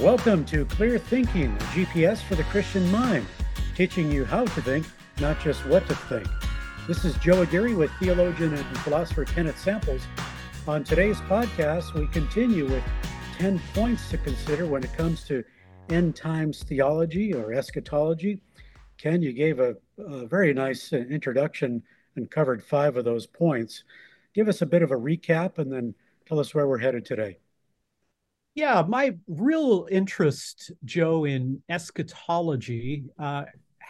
Welcome to Clear Thinking, GPS for the Christian mind, teaching you how to think, not just what to think. This is Joe Aguirre with theologian and philosopher Kenneth Samples. On today's podcast, we continue with 10 points to consider when it comes to end times theology or eschatology. Ken, you gave a, a very nice uh, introduction and covered five of those points. Give us a bit of a recap and then tell us where we're headed today. Yeah, my real interest, Joe, in eschatology uh,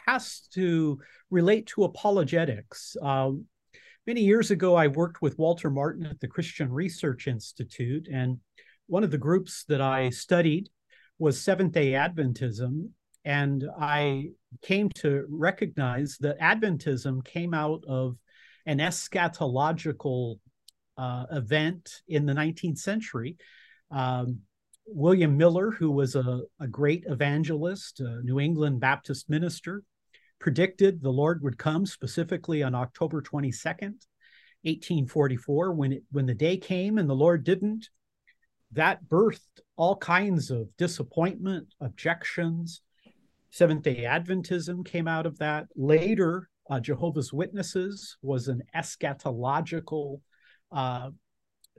has to relate to apologetics. Uh, many years ago, I worked with Walter Martin at the Christian Research Institute, and one of the groups that I studied was Seventh day Adventism. And I came to recognize that Adventism came out of an eschatological uh, event in the 19th century. Um, William Miller, who was a, a great evangelist, a New England Baptist minister, predicted the Lord would come specifically on October 22nd, 1844. When, it, when the day came and the Lord didn't, that birthed all kinds of disappointment, objections. Seventh day Adventism came out of that. Later, uh, Jehovah's Witnesses was an eschatological uh,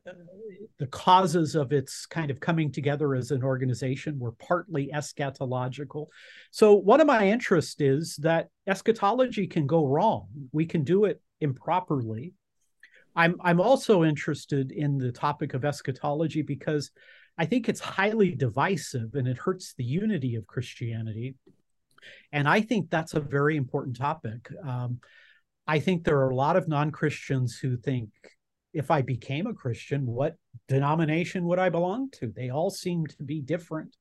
the causes of its kind of coming together as an organization were partly eschatological. So, one of my interests is that eschatology can go wrong. We can do it improperly. I'm, I'm also interested in the topic of eschatology because I think it's highly divisive and it hurts the unity of Christianity. And I think that's a very important topic. Um, I think there are a lot of non Christians who think if I became a Christian, what denomination would I belong to? They all seem to be different.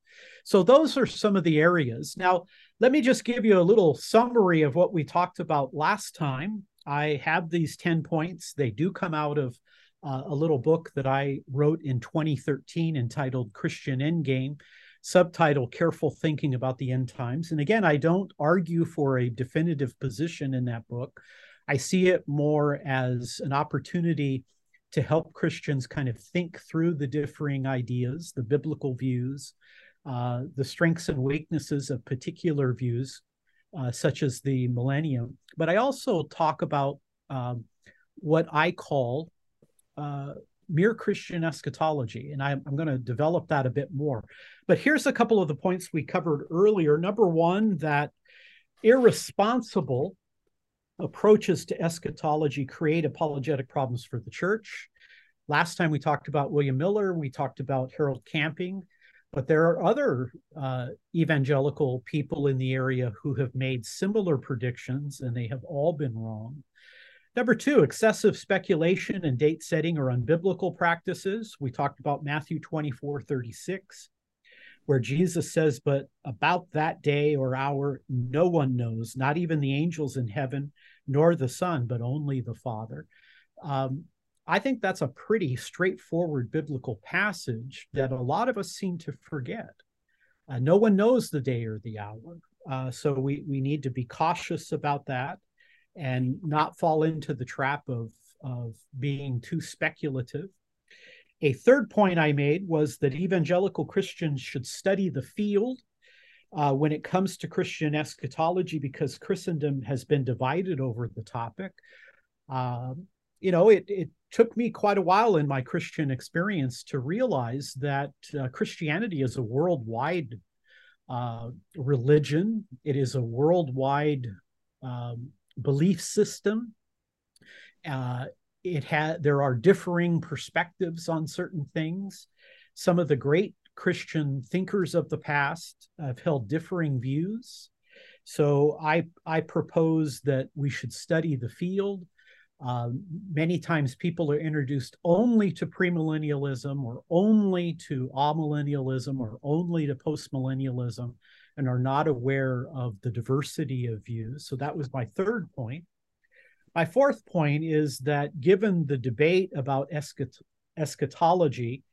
So, those are some of the areas. Now, let me just give you a little summary of what we talked about last time. I have these 10 points. They do come out of uh, a little book that I wrote in 2013 entitled Christian Endgame, subtitle Careful Thinking About the End Times. And again, I don't argue for a definitive position in that book. I see it more as an opportunity to help Christians kind of think through the differing ideas, the biblical views, uh, the strengths and weaknesses of particular views, uh, such as the millennium. But I also talk about um, what I call uh, mere Christian eschatology, and I'm, I'm going to develop that a bit more. But here's a couple of the points we covered earlier. Number one, that irresponsible approaches to eschatology create apologetic problems for the church. Last time we talked about William Miller, we talked about Harold Camping, but there are other uh, evangelical people in the area who have made similar predictions, and they have all been wrong. Number two, excessive speculation and date setting are unbiblical practices. We talked about Matthew 24 36 where Jesus says, But about that day or hour, no one knows, not even the angels in heaven, nor the Son, but only the Father. Um, I think that's a pretty straightforward biblical passage that a lot of us seem to forget. Uh, no one knows the day or the hour. Uh, so we, we need to be cautious about that and not fall into the trap of, of being too speculative a third point I made was that evangelical Christians should study the field uh, when it comes to Christian eschatology because Christendom has been divided over the topic. Um, you know, it, it took me quite a while in my Christian experience to realize that uh, Christianity is a worldwide uh, religion, it is a worldwide um, belief system. Uh, it had there are differing perspectives on certain things. Some of the great Christian thinkers of the past have held differing views. So I I propose that we should study the field. Uh, many times people are introduced only to premillennialism or only to amillennialism or only to postmillennialism and are not aware of the diversity of views. So that was my third point. My fourth point is that given the debate about eschat- eschatology,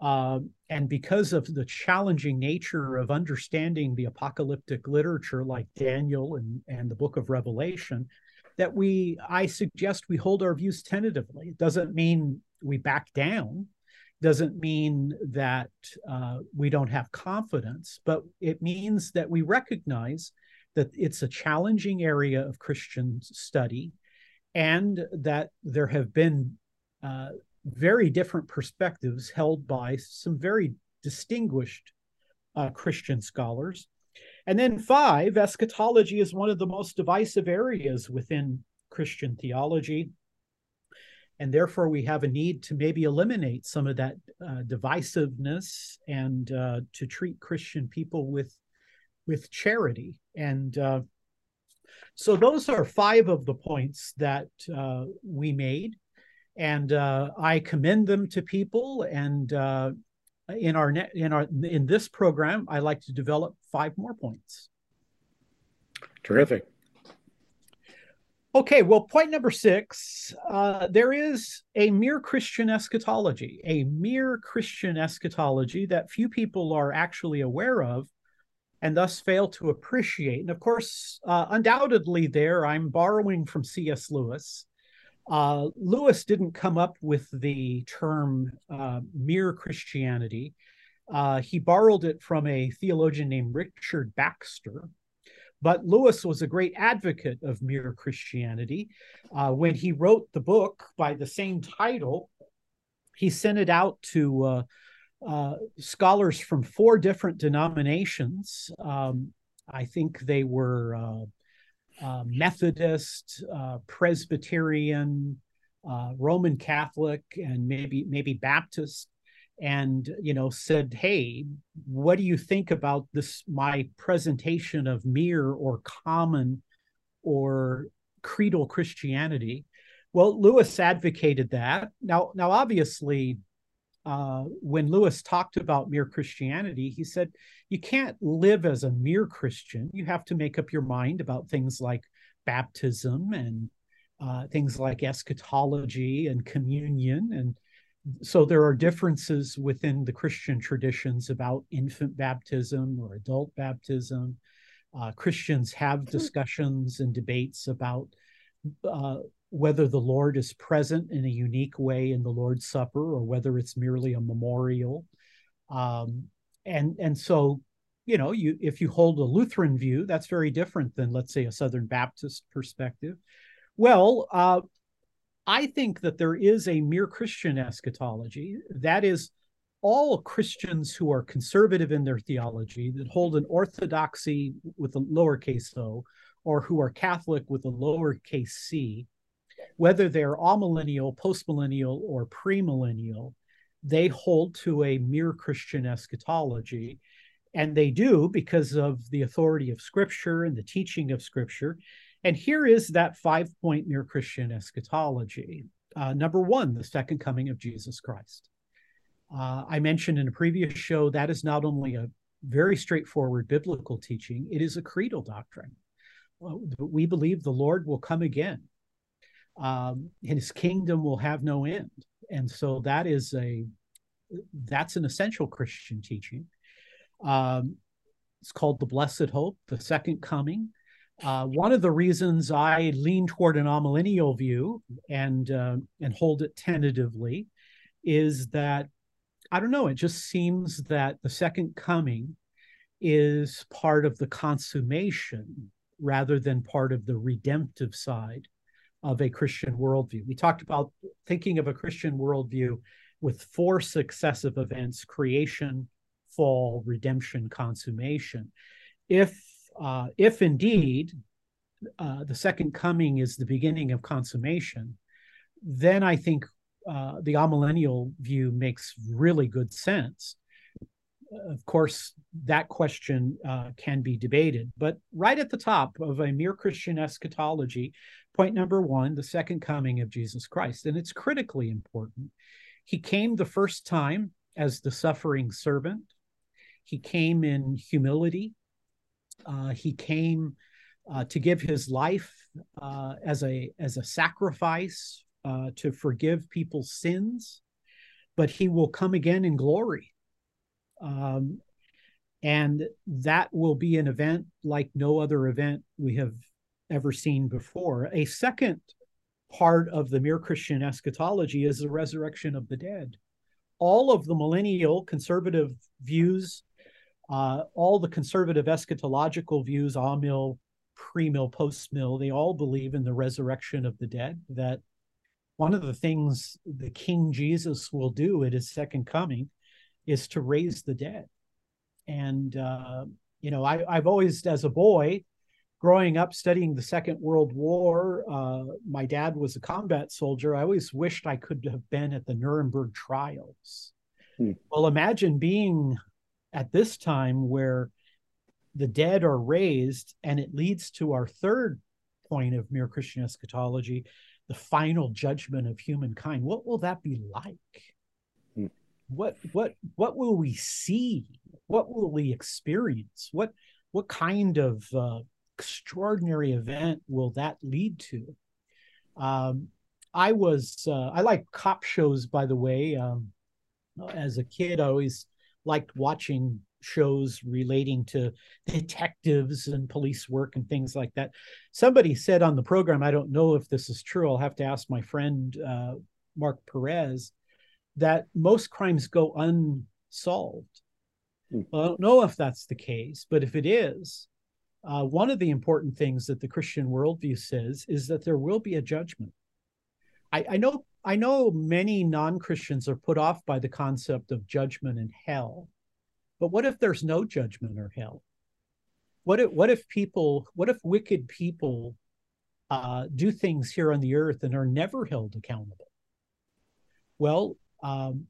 uh, and because of the challenging nature of understanding the apocalyptic literature like Daniel and, and the book of Revelation, that we, I suggest we hold our views tentatively. It doesn't mean we back down. doesn't mean that uh, we don't have confidence, but it means that we recognize that it's a challenging area of Christian study and that there have been uh, very different perspectives held by some very distinguished uh, Christian scholars. And then, five, eschatology is one of the most divisive areas within Christian theology and therefore we have a need to maybe eliminate some of that uh, divisiveness and uh, to treat christian people with with charity and uh, so those are five of the points that uh, we made. And uh, i commend them to people. And uh, in our net in our in this program i like to develop five more points. Terrific. Okay, well, point number six uh, there is a mere Christian eschatology, a mere Christian eschatology that few people are actually aware of and thus fail to appreciate. And of course, uh, undoubtedly, there I'm borrowing from C.S. Lewis. Uh, Lewis didn't come up with the term uh, mere Christianity. Uh, he borrowed it from a theologian named Richard Baxter, but Lewis was a great advocate of mere Christianity. Uh, when he wrote the book by the same title, he sent it out to uh, uh, scholars from four different denominations. Um, I think they were uh, uh, Methodist, uh, Presbyterian, Roman Catholic, and maybe maybe Baptist and you know said hey what do you think about this my presentation of mere or common or creedal christianity well lewis advocated that now now obviously uh, when lewis talked about mere christianity he said you can't live as a mere christian you have to make up your mind about things like baptism and uh, things like eschatology and communion and so there are differences within the Christian traditions about infant baptism or adult baptism. Uh, Christians have hmm. discussions and debates about uh, whether the Lord is present in a unique way in the Lord's Supper or whether it's merely a memorial. Um, and and so you know you if you hold a Lutheran view, that's very different than let's say a Southern Baptist perspective. Well, uh, I think that there is a mere Christian eschatology. That is, all Christians who are conservative in their theology, that hold an orthodoxy with a lowercase o, or who are Catholic with a lowercase c, whether they're amillennial, postmillennial, or premillennial, they hold to a mere Christian eschatology. And they do because of the authority of Scripture and the teaching of Scripture. And here is that five point mere Christian eschatology. Uh, number one, the second coming of Jesus Christ. Uh, I mentioned in a previous show that is not only a very straightforward biblical teaching, it is a creedal doctrine. Uh, we believe the Lord will come again. Um, his kingdom will have no end. And so that is a that's an essential Christian teaching. Um, it's called the blessed hope, the second coming. Uh, one of the reasons I lean toward an amillennial view and uh, and hold it tentatively is that I don't know. It just seems that the second coming is part of the consummation rather than part of the redemptive side of a Christian worldview. We talked about thinking of a Christian worldview with four successive events creation, fall, redemption, consummation. If uh, if indeed uh, the second coming is the beginning of consummation, then I think uh, the amillennial view makes really good sense. Of course, that question uh, can be debated, but right at the top of a mere Christian eschatology, point number one, the second coming of Jesus Christ, and it's critically important. He came the first time as the suffering servant. He came in humility uh, he came uh, to give his life uh, as a as a sacrifice uh, to forgive people's sins, but he will come again in glory. Um, and that will be an event like no other event we have ever seen before. A second part of the mere Christian eschatology is the resurrection of the dead. all of the millennial conservative views, uh, all the conservative eschatological views, amill, pre-mill, post-mill, they all believe in the resurrection of the dead. That one of the things the King Jesus will do at his second coming is to raise the dead. And uh, you know, I, I've always, as a boy, growing up studying the Second World War, uh, my dad was a combat soldier. I always wished I could have been at the Nuremberg trials. Hmm. Well, imagine being at this time where the dead are raised, and it leads to our third point of mere Christian eschatology the final judgment of humankind. What will that be like? Hmm. What what what will we see? What will we experience? What what kind of uh, extraordinary event will that lead to? Um, I was uh, I like cop shows, by the way. Um, as a kid, I always liked watching shows relating to detectives and police work and things like that. Somebody said on the program, I don't know if this is true. I'll have to ask my friend uh, Mark Perez that most crimes go unsolved. Hmm. Well, I don't know if that's the case, but if it is, uh, one of the important things that the Christian worldview says is that there will be a judgment. I, I know I know many non-Christians are put off by the concept of judgment and hell. But what if there's no judgment or hell? What if what if people, what if wicked people uh, do things here on the earth and are never held accountable? Well, um,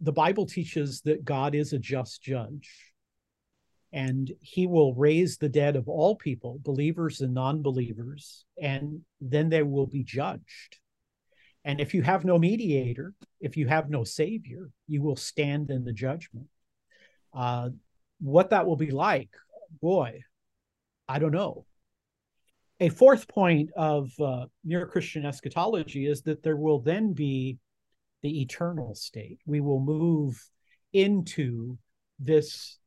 the Bible teaches that God is a just judge and he will raise the dead of all people, believers and non believers, and then they will be judged. And if you have no mediator, if you have no savior, you will stand in the judgment. Uh, what that will be like, boy, I don't know. A fourth point of uh, mere Christian eschatology is that there will then be the eternal state. We will move into this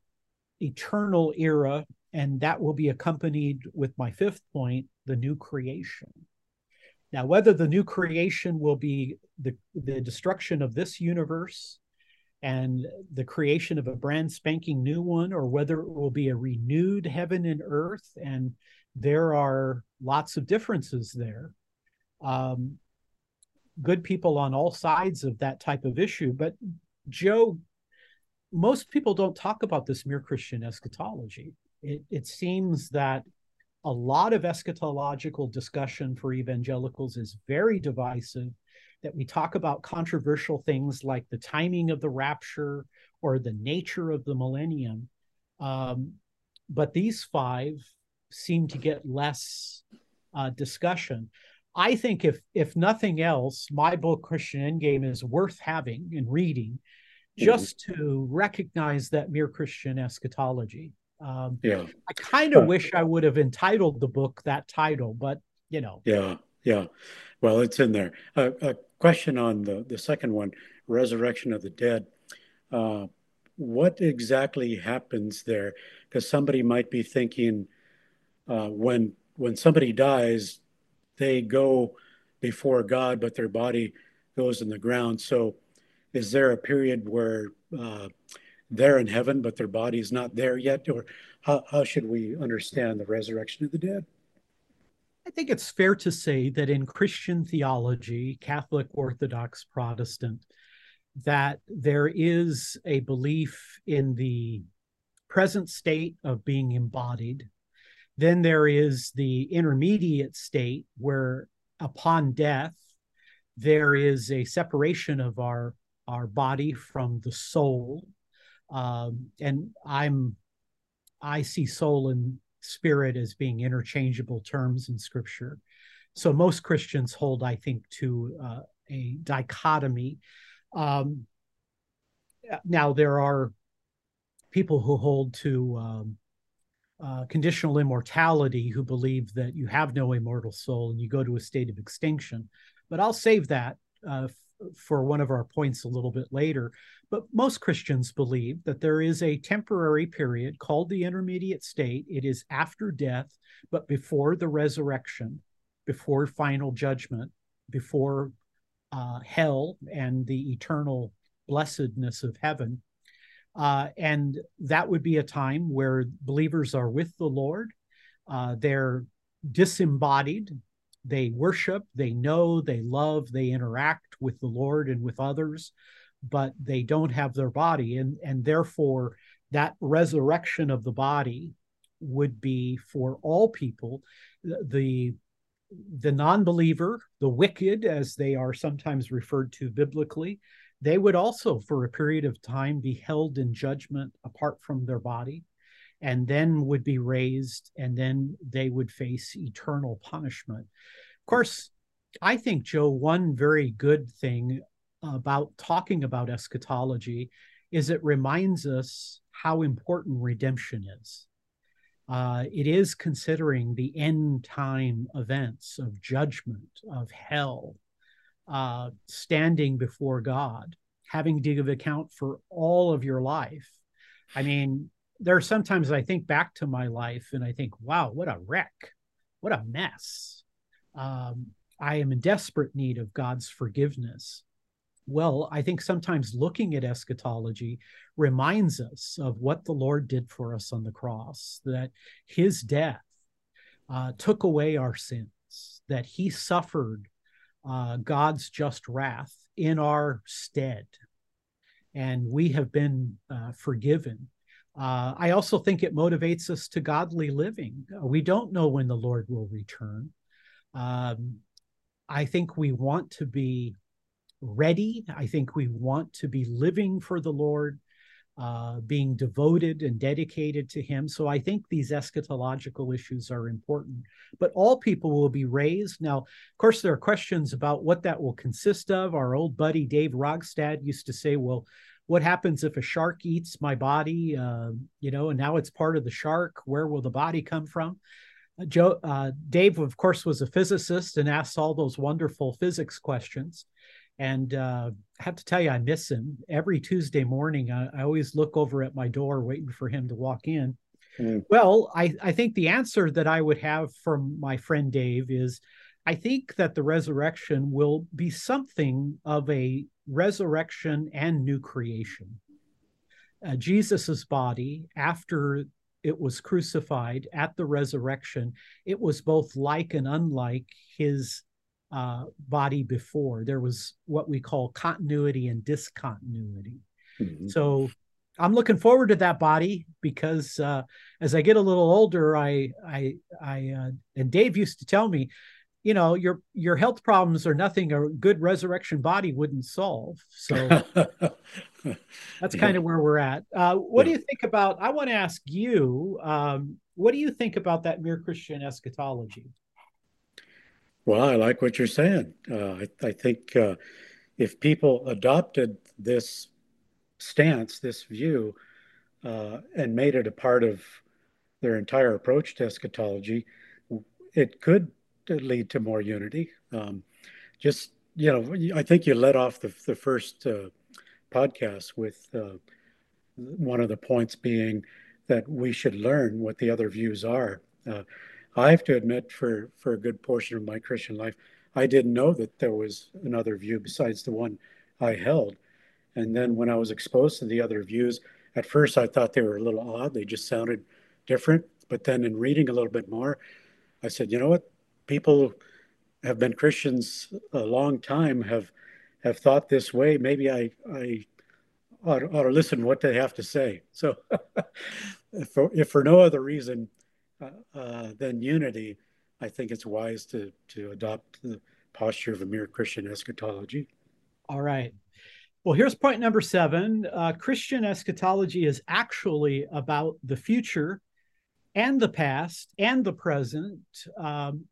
eternal era, and that will be accompanied with my fifth point, the new creation. Now, whether the new creation will be the, the destruction of this universe and the creation of a brand spanking new one, or whether it will be a renewed heaven and earth, and there are lots of differences there. Um, good people on all sides of that type of issue. But Joe most people don't talk about this mere Christian eschatology. It, it seems that a lot of eschatological discussion for evangelicals is very divisive, that we talk about controversial things like the timing of the rapture or the nature of the millennium. Um, but these five seem to get less uh, discussion. I think if if nothing else, my book Christian Endgame is worth having and reading Mm-hmm. just to recognize that mere Christian eschatology. Um, yeah, I kind of uh, wish I would have entitled the book that title, but you know. Yeah, yeah. Well, it's in there. Uh, a question on the the second one, resurrection of the dead. Uh, what exactly happens there? Because somebody might be thinking uh, when when somebody dies, they go before God, but their body goes in the ground. So is there a period where uh, they're in heaven, but their body is not there yet? Or how, how should we understand the resurrection of the dead? I think it's fair to say that in Christian theology, Catholic, Orthodox, Protestant, that there is a belief in the present state of being embodied. Then there is the intermediate state where, upon death, there is a separation of our our body from the soul. Um, and I'm I see soul and spirit as being interchangeable terms in Scripture. So most Christians hold, I think, to uh, a dichotomy. Um, now there are people who hold to um, uh, conditional immortality who believe that you have no immortal soul and you go to a state of extinction. But I'll save that uh, for one of our points a little bit later. But most Christians believe that there is a temporary period called the intermediate state. It is after death, but before the resurrection, before final judgment, before uh, hell and the eternal blessedness of heaven. Uh, and that would be a time where believers are with the Lord. Uh, they're disembodied. They worship, they know, they love, they interact with the Lord and with others, but they don't have their body. And, and therefore, that resurrection of the body would be for all people. The the non-believer, the wicked, as they are sometimes referred to biblically, they would also, for a period of time, be held in judgment apart from their body, and then would be raised, and then they would face eternal punishment. Of course, I think, Joe, one very good thing about talking about eschatology is it reminds us how important redemption is. Uh, it is considering the end time events of judgment, of hell, uh, standing before God, having to give account for all of your life. I mean, there are sometimes I think back to my life and I think, wow, what a wreck, what a mess. Um, I am in desperate need of God's forgiveness. Well, I think sometimes looking at eschatology reminds us of what the Lord did for us on the cross, that his death uh, took away our sins, that he suffered uh, God's just wrath in our stead, and we have been uh, forgiven. Uh, I also think it motivates us to godly living. We don't know when the Lord will return. Um, I think we want to be ready. I think we want to be living for the Lord, uh, being devoted and dedicated to Him. So I think these eschatological issues are important. But all people will be raised. Now, of course, there are questions about what that will consist of. Our old buddy Dave Rogstad used to say, well, what happens if a shark eats my body? Uh, you know, and now it's part of the shark. Where will the body come from? Uh, Joe, uh, Dave, of course, was a physicist and asked all those wonderful physics questions. And uh, I have to tell you, I miss him. Every Tuesday morning, I, I, always look over at my door waiting for him to walk in. Mm. Well, I, I think the answer that I would have from my friend Dave is I think that the resurrection will be something of a resurrection and new creation. Uh, Jesus's body, after it was crucified at the resurrection, it was both like and unlike his uh, body before. There was what we call continuity and discontinuity. Mm-hmm. So I'm looking forward to that body because uh, as I get a little older, I I I uh, and Dave used to tell me, you know, your your health problems are nothing a good resurrection body wouldn't solve. So that's kind of where we're at. Uh, what yeah. do you think about? I want to ask you, um, what do you think about that mere Christian eschatology? Well, I like what you're saying. Uh, I, I, think uh, if people adopted this stance, this view, uh, and made it a part of their entire approach to eschatology, it could lead to more unity. Um, just, you know, I think you led off the, the first uh, podcast with uh, one of the points being that we should learn what the other views are. Uh, I have to admit, for for a good portion of my Christian life, I didn't know that there was another view besides the one I held. And then when I was exposed to the other views, at first I thought they were a little odd. They just sounded different. But then in reading a little bit more, I said, you know what? People have been Christians a long time, have have thought this way. Maybe I I ought, ought to listen what they have to say. So if, for, if for no other reason, uh, uh, than unity, I think it's wise to to adopt the posture of a mere Christian eschatology. All right. Well, here's point number seven. Uh, Christian eschatology is actually about the future and the past and the present. Um,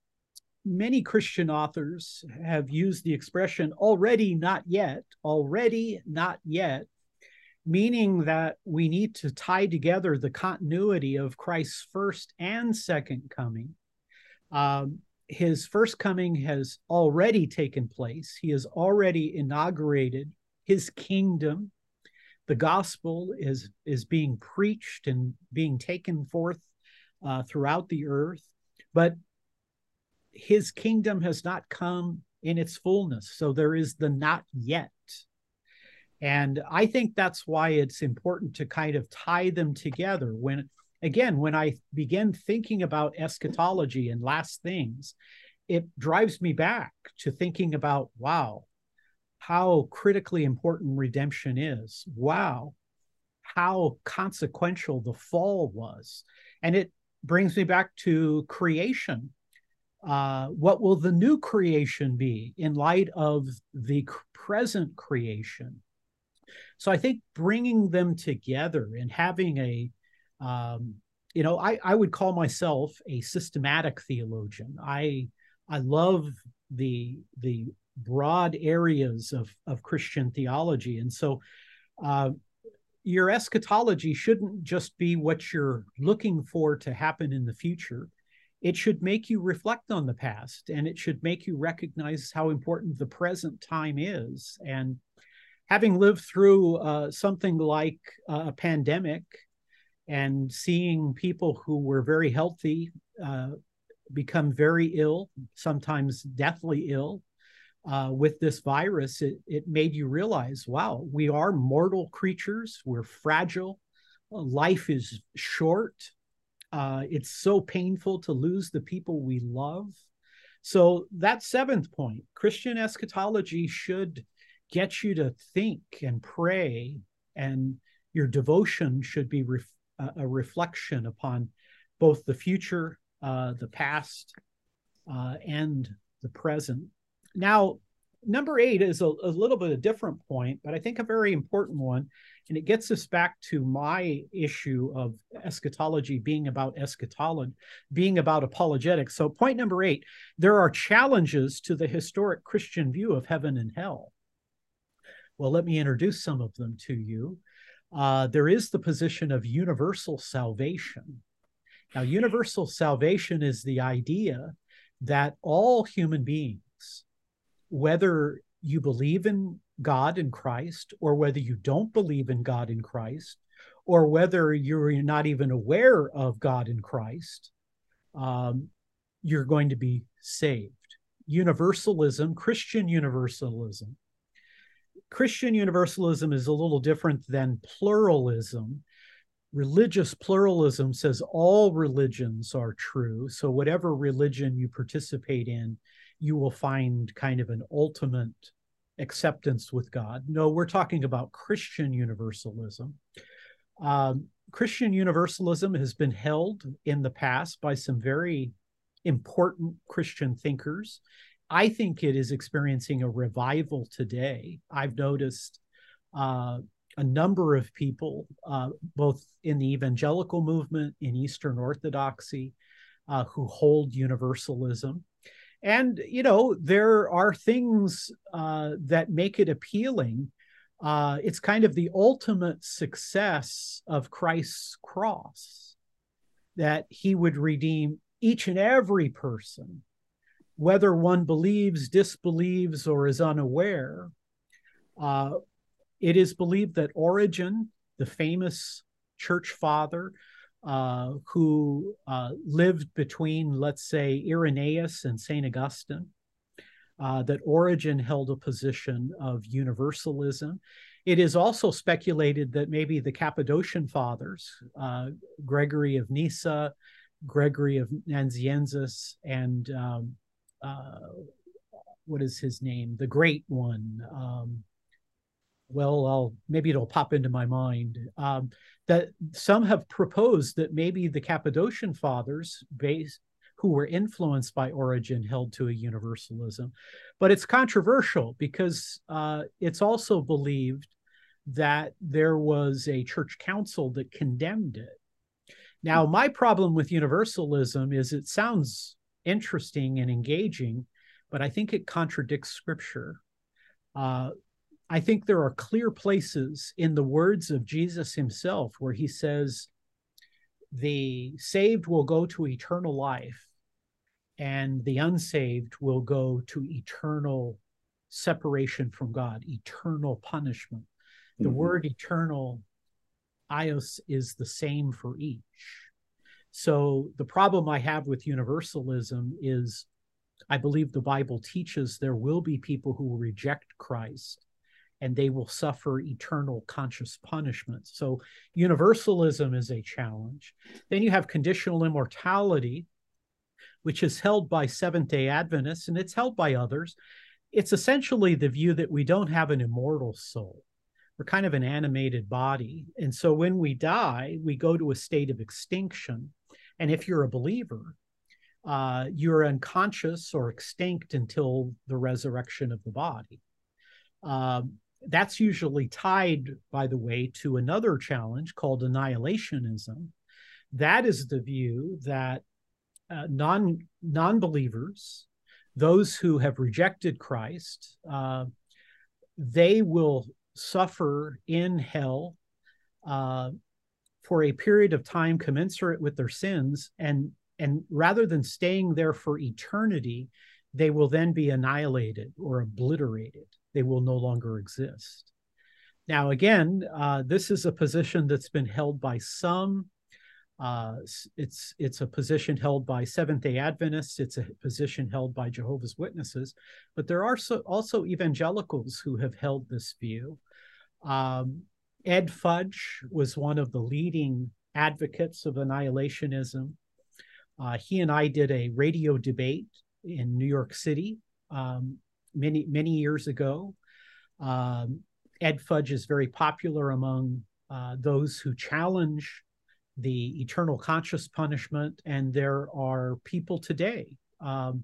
many Christian authors have used the expression already not yet, already not yet, meaning that we need to tie together the continuity of Christ's first and second coming. Um, his first coming has already taken place, he has already inaugurated his kingdom. The gospel is, is being preached and being taken forth uh, throughout the earth, but his kingdom has not come in its fullness. So there is the not yet. And I think that's why it's important to kind of tie them together. When, again, when I begin thinking about eschatology and last things, it drives me back to thinking about, wow, how critically important redemption is. Wow, how consequential the fall was. And it brings me back to creation. Uh, what will the new creation be in light of the present creation? So I think bringing them together and having a, um, you know, I, I would call myself a systematic theologian. I I love the the broad areas of of Christian theology, and so uh, your eschatology shouldn't just be what you're looking for to happen in the future. It should make you reflect on the past and it should make you recognize how important the present time is. And having lived through uh, something like a pandemic and seeing people who were very healthy uh, become very ill, sometimes deathly ill, uh, with this virus, it, it made you realize wow, we are mortal creatures, we're fragile, life is short. Uh, it's so painful to lose the people we love. So, that seventh point Christian eschatology should get you to think and pray, and your devotion should be ref- a reflection upon both the future, uh, the past, uh, and the present. Now, number eight is a, a, little bit a different point, but I think a very important one. And it gets us back to my issue of eschatology being about eschatology, being about apologetics. So, point number eight there are challenges to the historic Christian view of heaven and hell. Well, let me introduce some of them to you. Uh, there is the position of universal salvation. Now, universal salvation is the idea that all human beings whether you believe in God in Christ or whether you don't believe in God in Christ or whether you're not even aware of God in Christ, um, you're going to be saved. Universalism, Christian universalism. Christian universalism is a little different than pluralism. Religious pluralism says all religions are true. So, whatever religion you participate in, you will find kind of an ultimate acceptance with God. No, we're talking about Christian universalism. Um, Christian universalism has been held in the past by some very important Christian thinkers. I think it is experiencing a revival today. I've noticed uh, a number of people, uh, both in the evangelical movement, in Eastern Orthodoxy, uh, who hold universalism and you know there are things uh, that make it appealing. Uh, it's kind of the ultimate success of christ's cross that he would redeem each and every person whether one believes disbelieves or is unaware. Uh, it is believed that origen the famous church father uh, who uh, lived between, let's say, Irenaeus and St. Augustine, uh, that Origen held a position of universalism. It is also speculated that maybe the Cappadocian fathers, uh, Gregory of Nyssa, Gregory of Nazianzus, and um, uh, what is his name? The Great One. Um, well, I'll maybe it'll pop into my mind. Um, that some have proposed that maybe the Cappadocian fathers, who were influenced by Origen, held to a universalism, but it's controversial because uh, it's also believed that there was a church council that condemned it. Now, my problem with universalism is it sounds interesting and engaging, but I think it contradicts scripture. Uh, I think there are clear places in the words of Jesus himself where he says, the saved will go to eternal life, and the unsaved will go to eternal separation from God, eternal punishment. The mm-hmm. word eternal, ios, is the same for each. So the problem I have with universalism is I believe the Bible teaches there will be people who will reject Christ and they will suffer eternal conscious punishment. So, universalism is a challenge. Then you have conditional immortality, which is held by Seventh day Adventists and it's held by others. It's essentially the view that we don't have an immortal soul. We're kind of an animated body. And so when we die, we go to a state of extinction. And if you're a believer, uh, you're unconscious or extinct until the resurrection of the body. Um, that's usually tied, by the way, to another challenge called annihilationism. That is the view that uh, non non believers, those who have rejected Christ, uh, they will suffer in hell uh, for a period of time commensurate with their sins, and and rather than staying there for eternity, they will then be annihilated or obliterated. They will no longer exist. Now, again, uh, this is a position that's been held by some uh, it's it's a position held by Seventh Day Adventists. It's a position held by Jehovah's Witnesses, but there are so, also evangelicals who have held this view. Um, Ed Fudge was one of the leading advocates of annihilationism. Uh, he and I did a radio debate in New York City um, many many years ago. Um, Ed Fudge is very popular among uh, those who challenge the eternal conscious punishment, and there are people today. Um,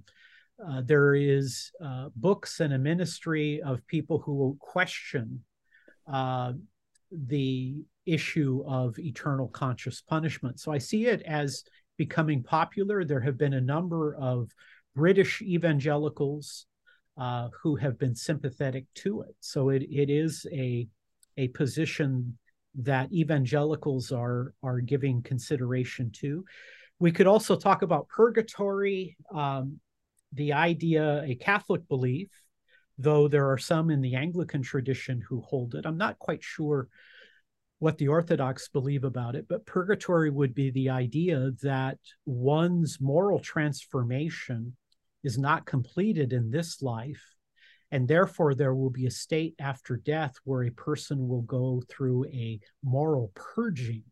uh, there is uh, books and a ministry of people who question uh, the issue of eternal conscious punishment. So I see it as becoming popular. There have been a number of British evangelicals uh, who have been sympathetic to it. So it, it is a, a position that evangelicals are are giving consideration to. We could also talk about purgatory, um, the idea, a Catholic belief, though there are some in the Anglican tradition who hold it. I'm not quite sure what the Orthodox believe about it, but purgatory would be the idea that one's moral transformation is not completed in this life and therefore, there will be a state after death where a person will go through a moral purging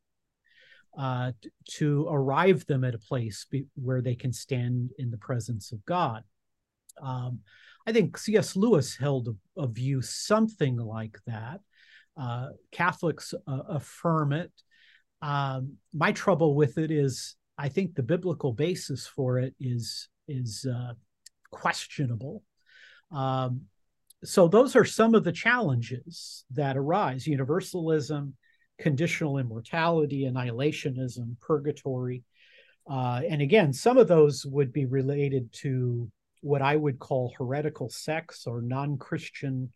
uh, to arrive them at a place be- where they can stand in the presence of God. Um, I think C.S. Lewis held a, a view something like that. Uh, Catholics uh, affirm it. Um, my trouble with it is, I think the biblical basis for it is is uh, questionable. Um, so those are some of the challenges that arise: universalism, conditional immortality, annihilationism, purgatory, uh, and again, some of those would be related to what I would call heretical sects or non-Christian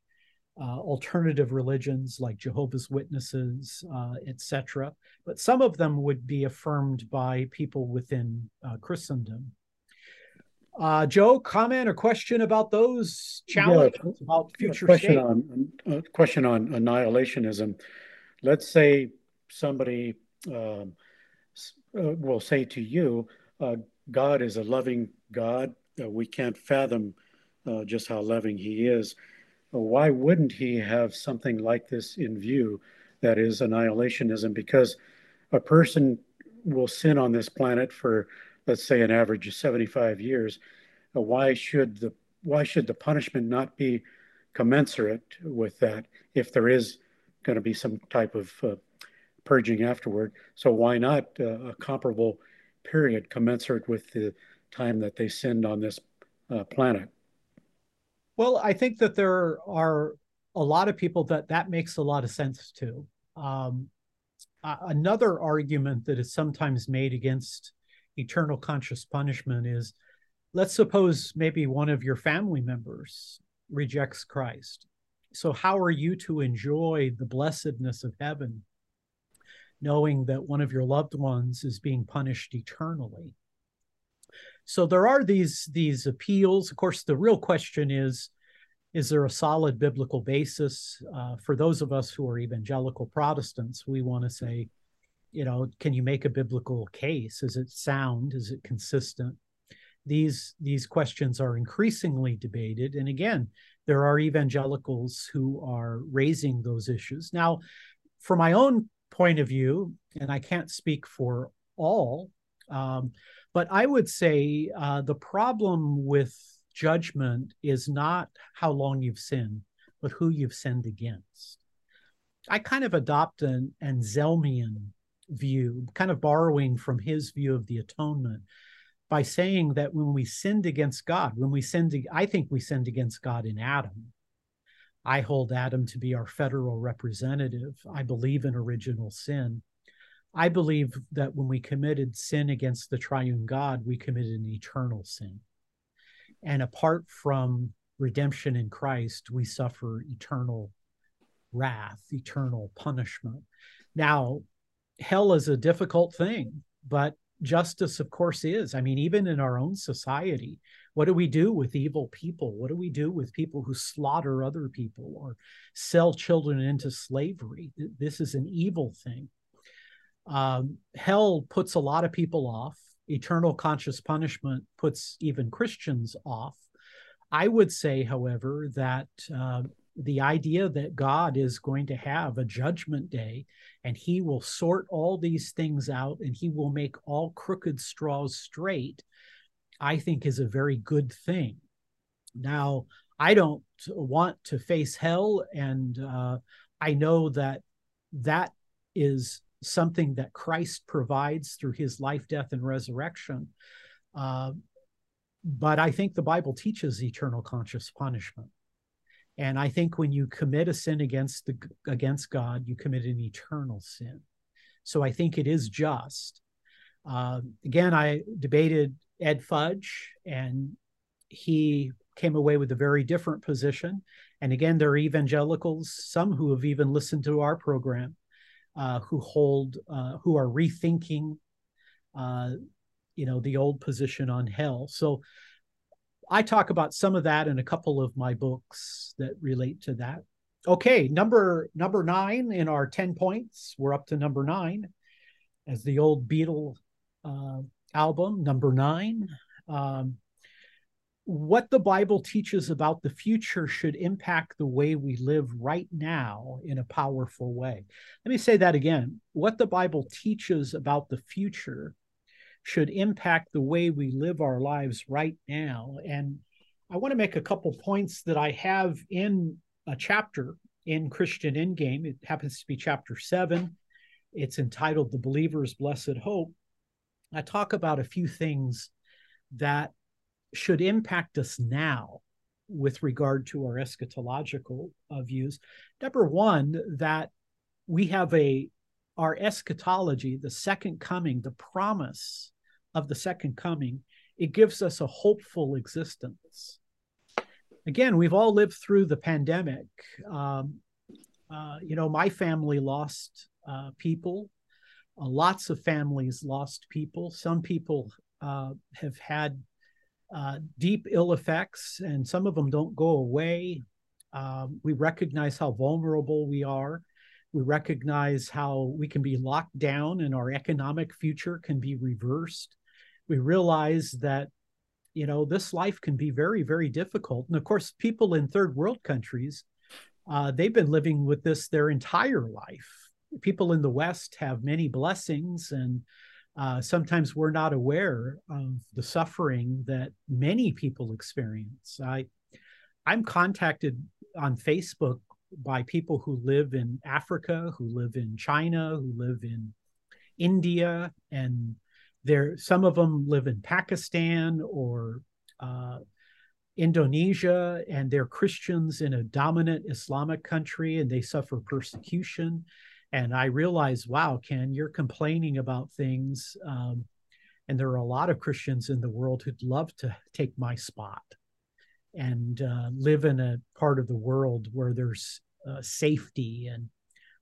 uh, alternative religions like Jehovah's Witnesses, uh, etc. But some of them would be affirmed by people within uh, Christendom. Uh, Joe, comment or question about those challenges yeah, about future question state? on a question on annihilationism. Let's say somebody um, uh, will say to you, uh, "God is a loving God. Uh, we can't fathom uh, just how loving He is. why wouldn't He have something like this in view? That is annihilationism, because a person will sin on this planet for let's say an average of 75 years, uh, why should the why should the punishment not be commensurate with that if there is going to be some type of uh, purging afterward? So why not uh, a comparable period commensurate with the time that they sinned on this uh, planet? Well, I think that there are a lot of people that that makes a lot of sense to. Um, another argument that is sometimes made against eternal conscious punishment is let's suppose maybe one of your family members rejects Christ. So, how are you to enjoy the blessedness of heaven, knowing that one of your loved ones is being punished eternally? So, there are these, these appeals. Of course, the real question is is there a solid biblical basis? Uh, for those of us who are evangelical Protestants, we want to say, you know, can you make a biblical case? Is it sound? Is it consistent? these these questions are increasingly debated and again there are evangelicals who are raising those issues now from my own point of view and i can't speak for all um, but i would say uh, the problem with judgment is not how long you've sinned but who you've sinned against i kind of adopt an anselmian view kind of borrowing from his view of the atonement by saying that when we sinned against God, when we sinned, I think we sinned against God in Adam. I hold Adam to be our federal representative. I believe in original sin. I believe that when we committed sin against the triune God, we committed an eternal sin. And apart from redemption in Christ, we suffer eternal wrath, eternal punishment. Now, hell is a difficult thing, but justice, of course, is. I mean, even in our own society, what do we do with evil people? What do we do with people who slaughter other people or sell children into slavery? This is an evil thing. Um, hell puts a lot of people off. Eternal conscious punishment puts even Christians off. I would say, however, that uh, the idea that God is going to have a judgment day and he will sort all these things out and he will make all crooked straws straight, I think is a very good thing. Now, I don't want to face hell, and uh, I know that that is something that Christ provides through his life, death, and resurrection. Uh, but I think the Bible teaches eternal conscious punishment. And I think when you commit a sin against the against God, you commit an eternal sin. So I think it is just. Uh, again, I debated Ed Fudge, and he came away with a very different position. And again, there are evangelicals, some who have even listened to our program, uh, who hold, uh, who are rethinking, uh, you know, the old position on hell. So I talk about some of that in a couple of my books that relate to that. Okay, number number nine in our ten points. We're up to number nine, as the old Beatle uh, album number nine. Um, what the Bible teaches about the future should impact the way we live right now in a powerful way. Let me say that again. What the Bible teaches about the future should impact the way we live our lives right now. And I want to make a couple points that I have in a chapter in Christian Endgame. It happens to be chapter seven. It's entitled The Believer's Blessed Hope. I talk about a few things that should impact us now with regard to our eschatological uh, views. Number one, that we have a our eschatology, the second coming, the promise of the second coming, it gives us a hopeful existence. Again, we've all lived through the pandemic. Um, uh, you know, my family lost uh, people. Uh, lots of families lost people. Some people uh, have had uh, deep ill effects, and some of them don't go away. Um, we recognize how vulnerable we are. We recognize how we can be locked down and our economic future can be reversed. We realize that, you know, this life can be very, very difficult. And of course, people in third world countries, uh, they've been living with this their entire life. People in the West have many blessings, and uh, sometimes we're not aware of the suffering that many people experience. I, I'm contacted on Facebook by people who live in Africa, who live in China, who live in India, and there some of them live in Pakistan or uh, Indonesia, and they're Christians in a dominant Islamic country, and they suffer persecution. And I realize, wow, Ken, you're complaining about things, um, and there are a lot of Christians in the world who'd love to take my spot and uh, live in a part of the world where there's uh, safety and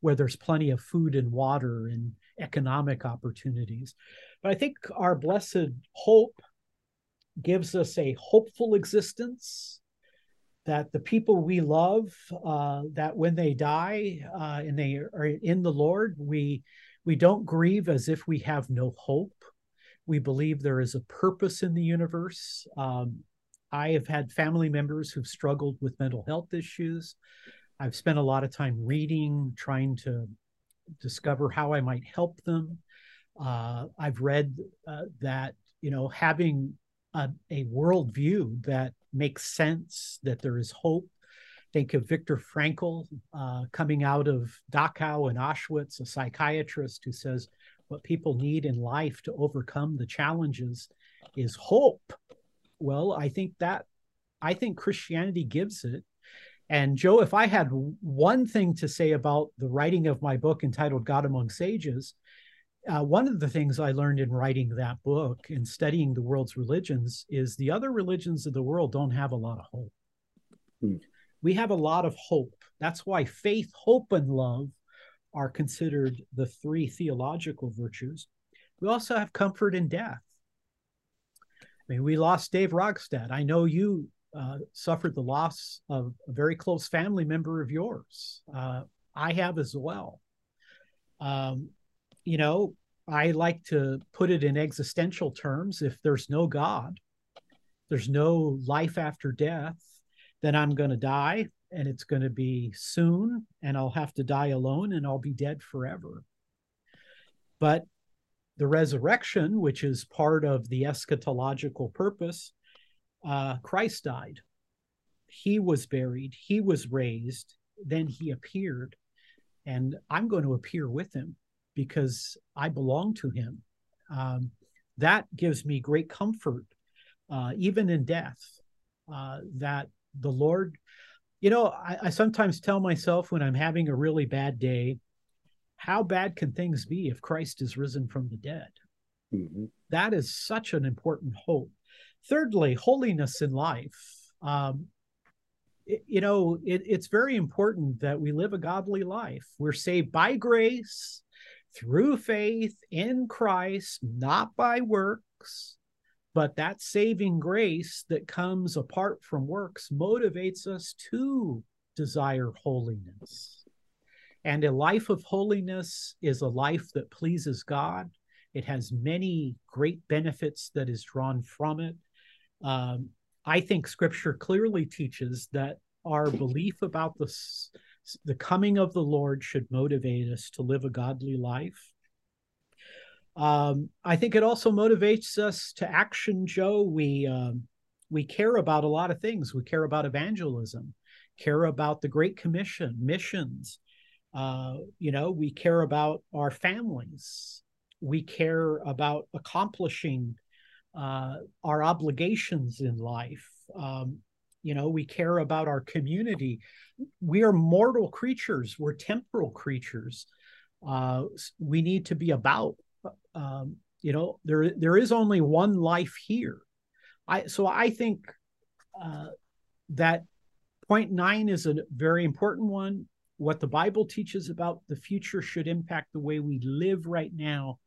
where there's plenty of food and water and economic opportunities. But I think our blessed hope gives us a hopeful existence that the people we love, uh, that when they die uh, and they are in the Lord, we we don't grieve as if we have no hope. We believe there is a purpose in the universe. Um, I have had family members who've struggled with mental health issues. I've spent a lot of time reading, trying to discover how I might help them. Uh, I've read uh, that you know having a, a worldview that makes sense, that there is hope. Think of Viktor Frankl uh, coming out of Dachau and Auschwitz, a psychiatrist who says what people need in life to overcome the challenges is hope. Well, I think that I think Christianity gives it. And Joe, if I had one thing to say about the writing of my book entitled God Among Sages, uh, one of the things I learned in writing that book and studying the world's religions is the other religions of the world don't have a lot of hope. Hmm. We have a lot of hope. That's why faith, hope, and love are considered the three theological virtues. We also have comfort in death. I mean, we lost Dave Rogstad. I know you uh, suffered the loss of a very close family member of yours. Uh, I have as well. Um, you know, I like to put it in existential terms. If there's no God, there's no life after death, then I'm going to die and it's going to be soon and I'll have to die alone and I'll be dead forever. But the resurrection, which is part of the eschatological purpose, uh, Christ died. He was buried, he was raised, then he appeared, and I'm going to appear with him because I belong to him. Um, that gives me great comfort, uh, even in death, uh, that the Lord, you know, I, I, sometimes tell myself when I'm having a really bad day, how bad can things be if Christ is risen from the dead? Mm-hmm. That is such an important hope. Thirdly, holiness in life. Um, it, you know, it, it's very important that we live a godly life. We're saved by grace through faith in Christ, not by works, but that saving grace that comes apart from works motivates us to desire holiness. And a life of holiness is a life that pleases God. It has many great benefits that is drawn from it. Um, I think scripture clearly teaches that our belief about the the coming of the Lord should motivate us to live a godly life. Um, I think it also motivates us to action, Joe. We um, we care about a lot of things. We care about evangelism, care about the Great Commission, missions. Uh, you know, we care about our families. We care about accomplishing uh, our obligations in life. Um, you know we care about our community. We are mortal creatures. We're temporal creatures. Uh, we need to be about um, you know there there is only one life here. I so i think uh, that point nine is a very important one what the bible teaches about the future should impact the way we live right now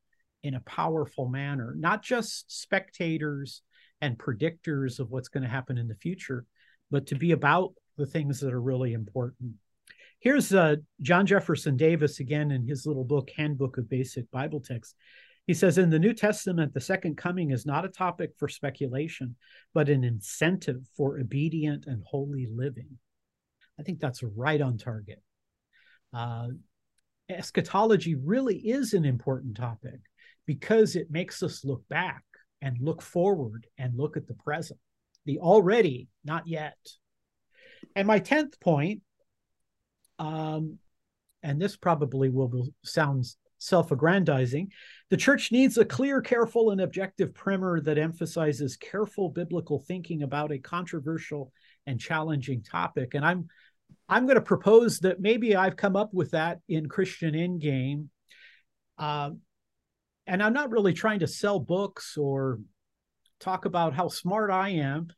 in a powerful manner not just spectators and predictors of what's going to happen in the future but to be about the things that are really important. Here's uh, John Jefferson Davis again in his little book, Handbook of Basic Bible Texts. He says, In the New Testament, the second coming is not a topic for speculation, but an incentive for obedient and holy living. I think that's right on target. Uh, eschatology really is an important topic because it makes us look back and look forward and look at the present the already, not yet. And my 10th point, um, and this probably will, sound self aggrandizing, the church needs a clear, careful, and objective primer that emphasizes careful biblical thinking about a controversial and challenging topic. And I'm I'm going to propose that maybe I've come up with that in Christian Endgame. Uh, and I'm not really trying to sell books or talk about how smart I am.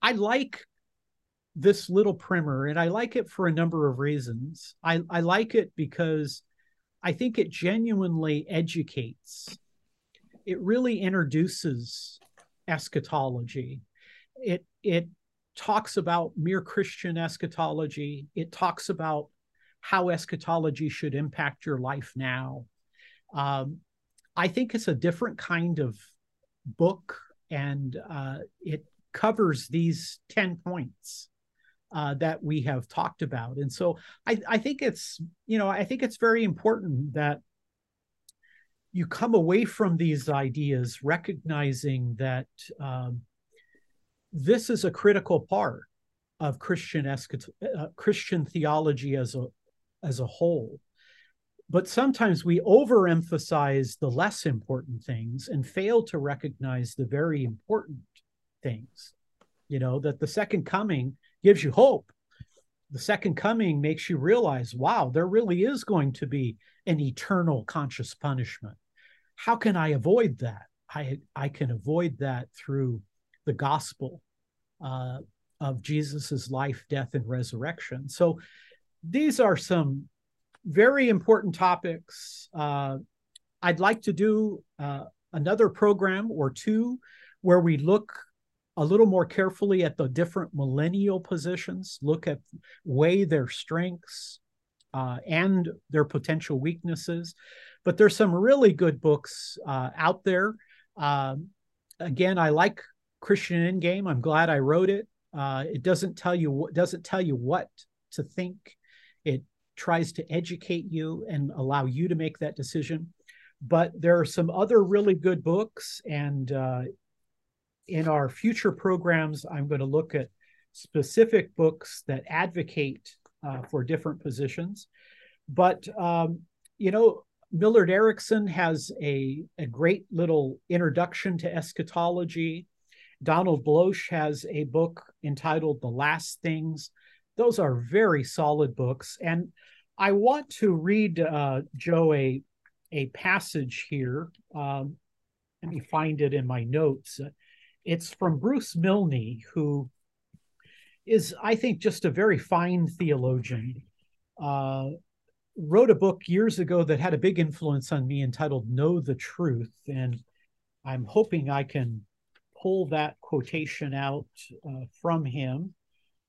I like this little primer, and I like it for a number of reasons. I, I like it because I think it genuinely educates. It really introduces eschatology. It it talks about mere Christian eschatology. It talks about how eschatology should impact your life now. Um, I think it's a different kind of book, and uh, it covers these 10 points uh, that we have talked about. And so I, I think it's, you know, I think it's very important that you come away from these ideas recognizing that um, this is a critical part of Christian eschat- uh, Christian theology as a as a whole. But sometimes we overemphasize the less important things and fail to recognize the very important things. You know, that the second coming gives you hope. The second coming makes you realize, wow, there really is going to be an eternal conscious punishment how can I avoid that? I, I can avoid that through the gospel uh, of Jesus's life, death, and resurrection. So these are some very important topics. Uh, I'd like to do uh, another program or two where we look a little more carefully at the different millennial positions, look at weigh their strengths uh, and their potential weaknesses but there's some really good books uh, out there. Um, again, I like Christian Endgame. I'm glad I wrote it. Uh, it doesn't tell you what doesn't tell you what to think. It tries to educate you and allow you to make that decision. But there are some other really good books, and uh, in our future programs, I'm going to look at specific books that advocate uh, for different positions. But um, you know, Millard Erickson has a, a great little introduction to eschatology. Donald Bloesch has a book entitled The Last Things. Those are very solid books. And I want to read, uh, Joe, a, a passage here. Um, let me find it in my notes. It's from Bruce Milne, who is, I think, just a very fine theologian. Uh, wrote a book years ago that had a big influence on me entitled Know the Truth. And I'm hoping I can pull that quotation out uh, from him.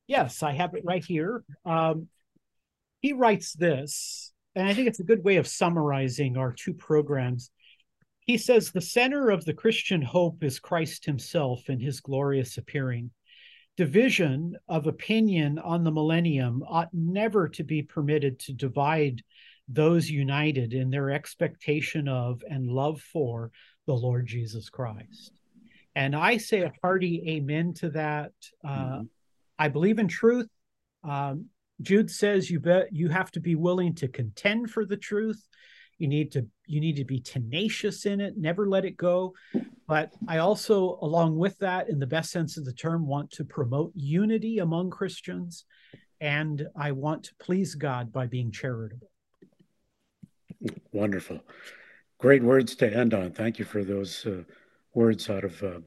Yes, I have it right here. Um, he writes this, and I think it's a good way of summarizing our two programs. He says, The center of the Christian hope is Christ himself in his glorious appearing division of opinion on the millennium ought never to be permitted to divide those united in their expectation of and love for the Lord Jesus Christ. And I say a hearty amen to that. Uh, mm-hmm. I believe in truth. Um, Jude says you bet you have to be willing to contend for the truth. You need to you need to be tenacious in it, never let it go. But I also, along with that, in the best sense of the term, want to promote unity among Christians. And I want to please God by being charitable. Wonderful. Great words to end on. Thank you for those uh, words out of uh,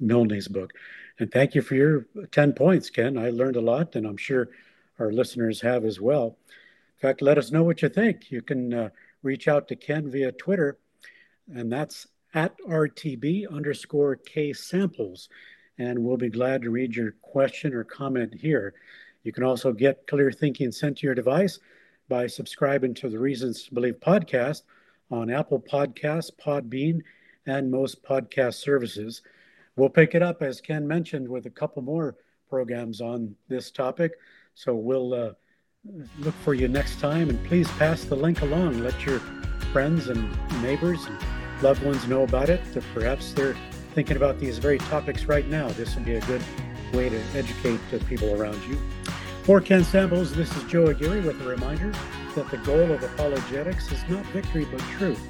Milne's book. And thank you for your 10 points, Ken. I learned a lot, and I'm sure our listeners have as well. In fact, let us know what you think. You can uh, reach out to Ken via Twitter, and that's at RTB underscore K samples. And we'll be glad to read your question or comment here. You can also get Clear Thinking sent to your device by subscribing to the Reasons to Believe podcast on Apple Podcasts, Podbean, and most podcast services. We'll pick it up, as Ken mentioned, with a couple more programs on this topic. So we'll uh, look for you next time. And please pass the link along. Let your friends and neighbors and loved ones know about it. That perhaps they're thinking about these very topics right now. This would be a good way to educate the people around you. For Ken Samples, this is Joe Aguirre with a reminder that the goal of apologetics is not victory but truth.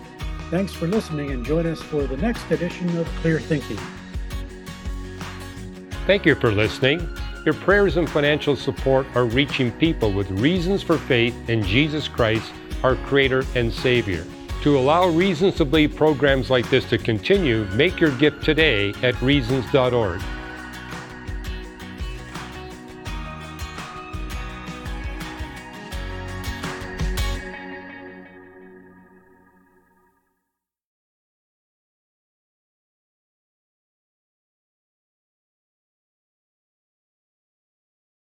Thanks for listening and join us for the next edition of Clear Thinking. Thank you for listening. Your prayers and financial support are reaching people with reasons for faith in Jesus Christ, our Creator and Savior. To allow Reasons to Believe programs like this to continue, make your gift today at reasons.org.